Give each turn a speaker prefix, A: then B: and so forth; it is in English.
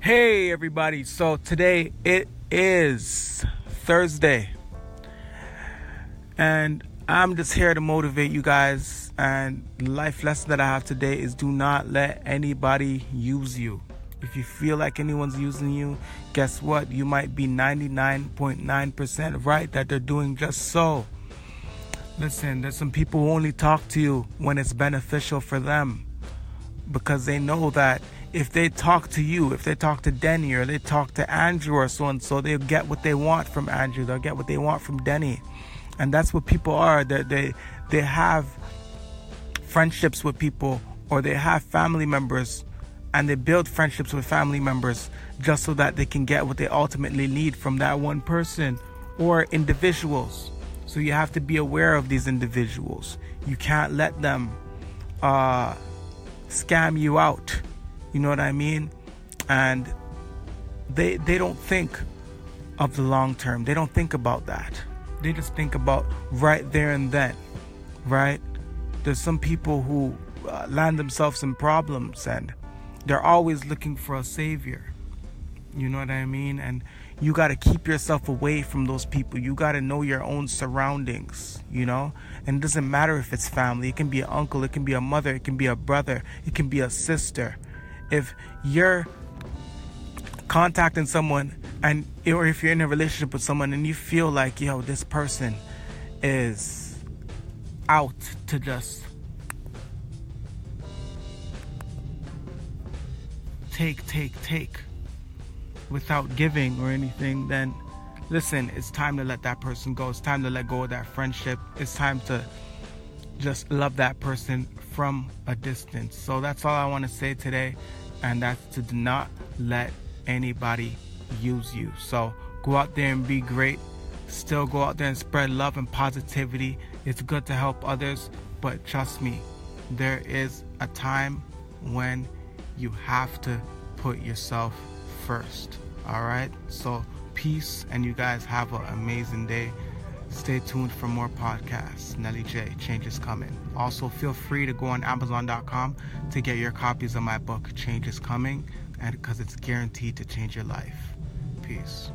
A: Hey, everybody. So today it is Thursday, and I'm just here to motivate you guys. And life lesson that I have today is do not let anybody use you. If you feel like anyone's using you, guess what? You might be 99.9% right that they're doing just so. Listen, there's some people who only talk to you when it's beneficial for them because they know that if they talk to you, if they talk to Denny or they talk to Andrew or so and so, they'll get what they want from Andrew. They'll get what they want from Denny. And that's what people are. They they they have friendships with people or they have family members and they build friendships with family members just so that they can get what they ultimately need from that one person or individuals. So you have to be aware of these individuals. You can't let them uh, scam you out. You know what I mean? And they they don't think of the long term. They don't think about that. They just think about right there and then, right? There's some people who uh, land themselves in problems and they're always looking for a savior. You know what I mean? And you got to keep yourself away from those people. You got to know your own surroundings, you know? And it doesn't matter if it's family. It can be an uncle, it can be a mother, it can be a brother, it can be a sister. If you're contacting someone and or if you're in a relationship with someone and you feel like, yo, this person is out to just take, take, take without giving or anything, then listen, it's time to let that person go. It's time to let go of that friendship. It's time to just love that person from a distance. So that's all I want to say today, and that's to do not let anybody use you. So go out there and be great. Still go out there and spread love and positivity. It's good to help others, but trust me, there is a time when you have to put yourself first. All right? So, peace, and you guys have an amazing day. Stay tuned for more podcasts. Nelly J, Change is Coming. Also, feel free to go on Amazon.com to get your copies of my book, Change is Coming, and because it's guaranteed to change your life. Peace.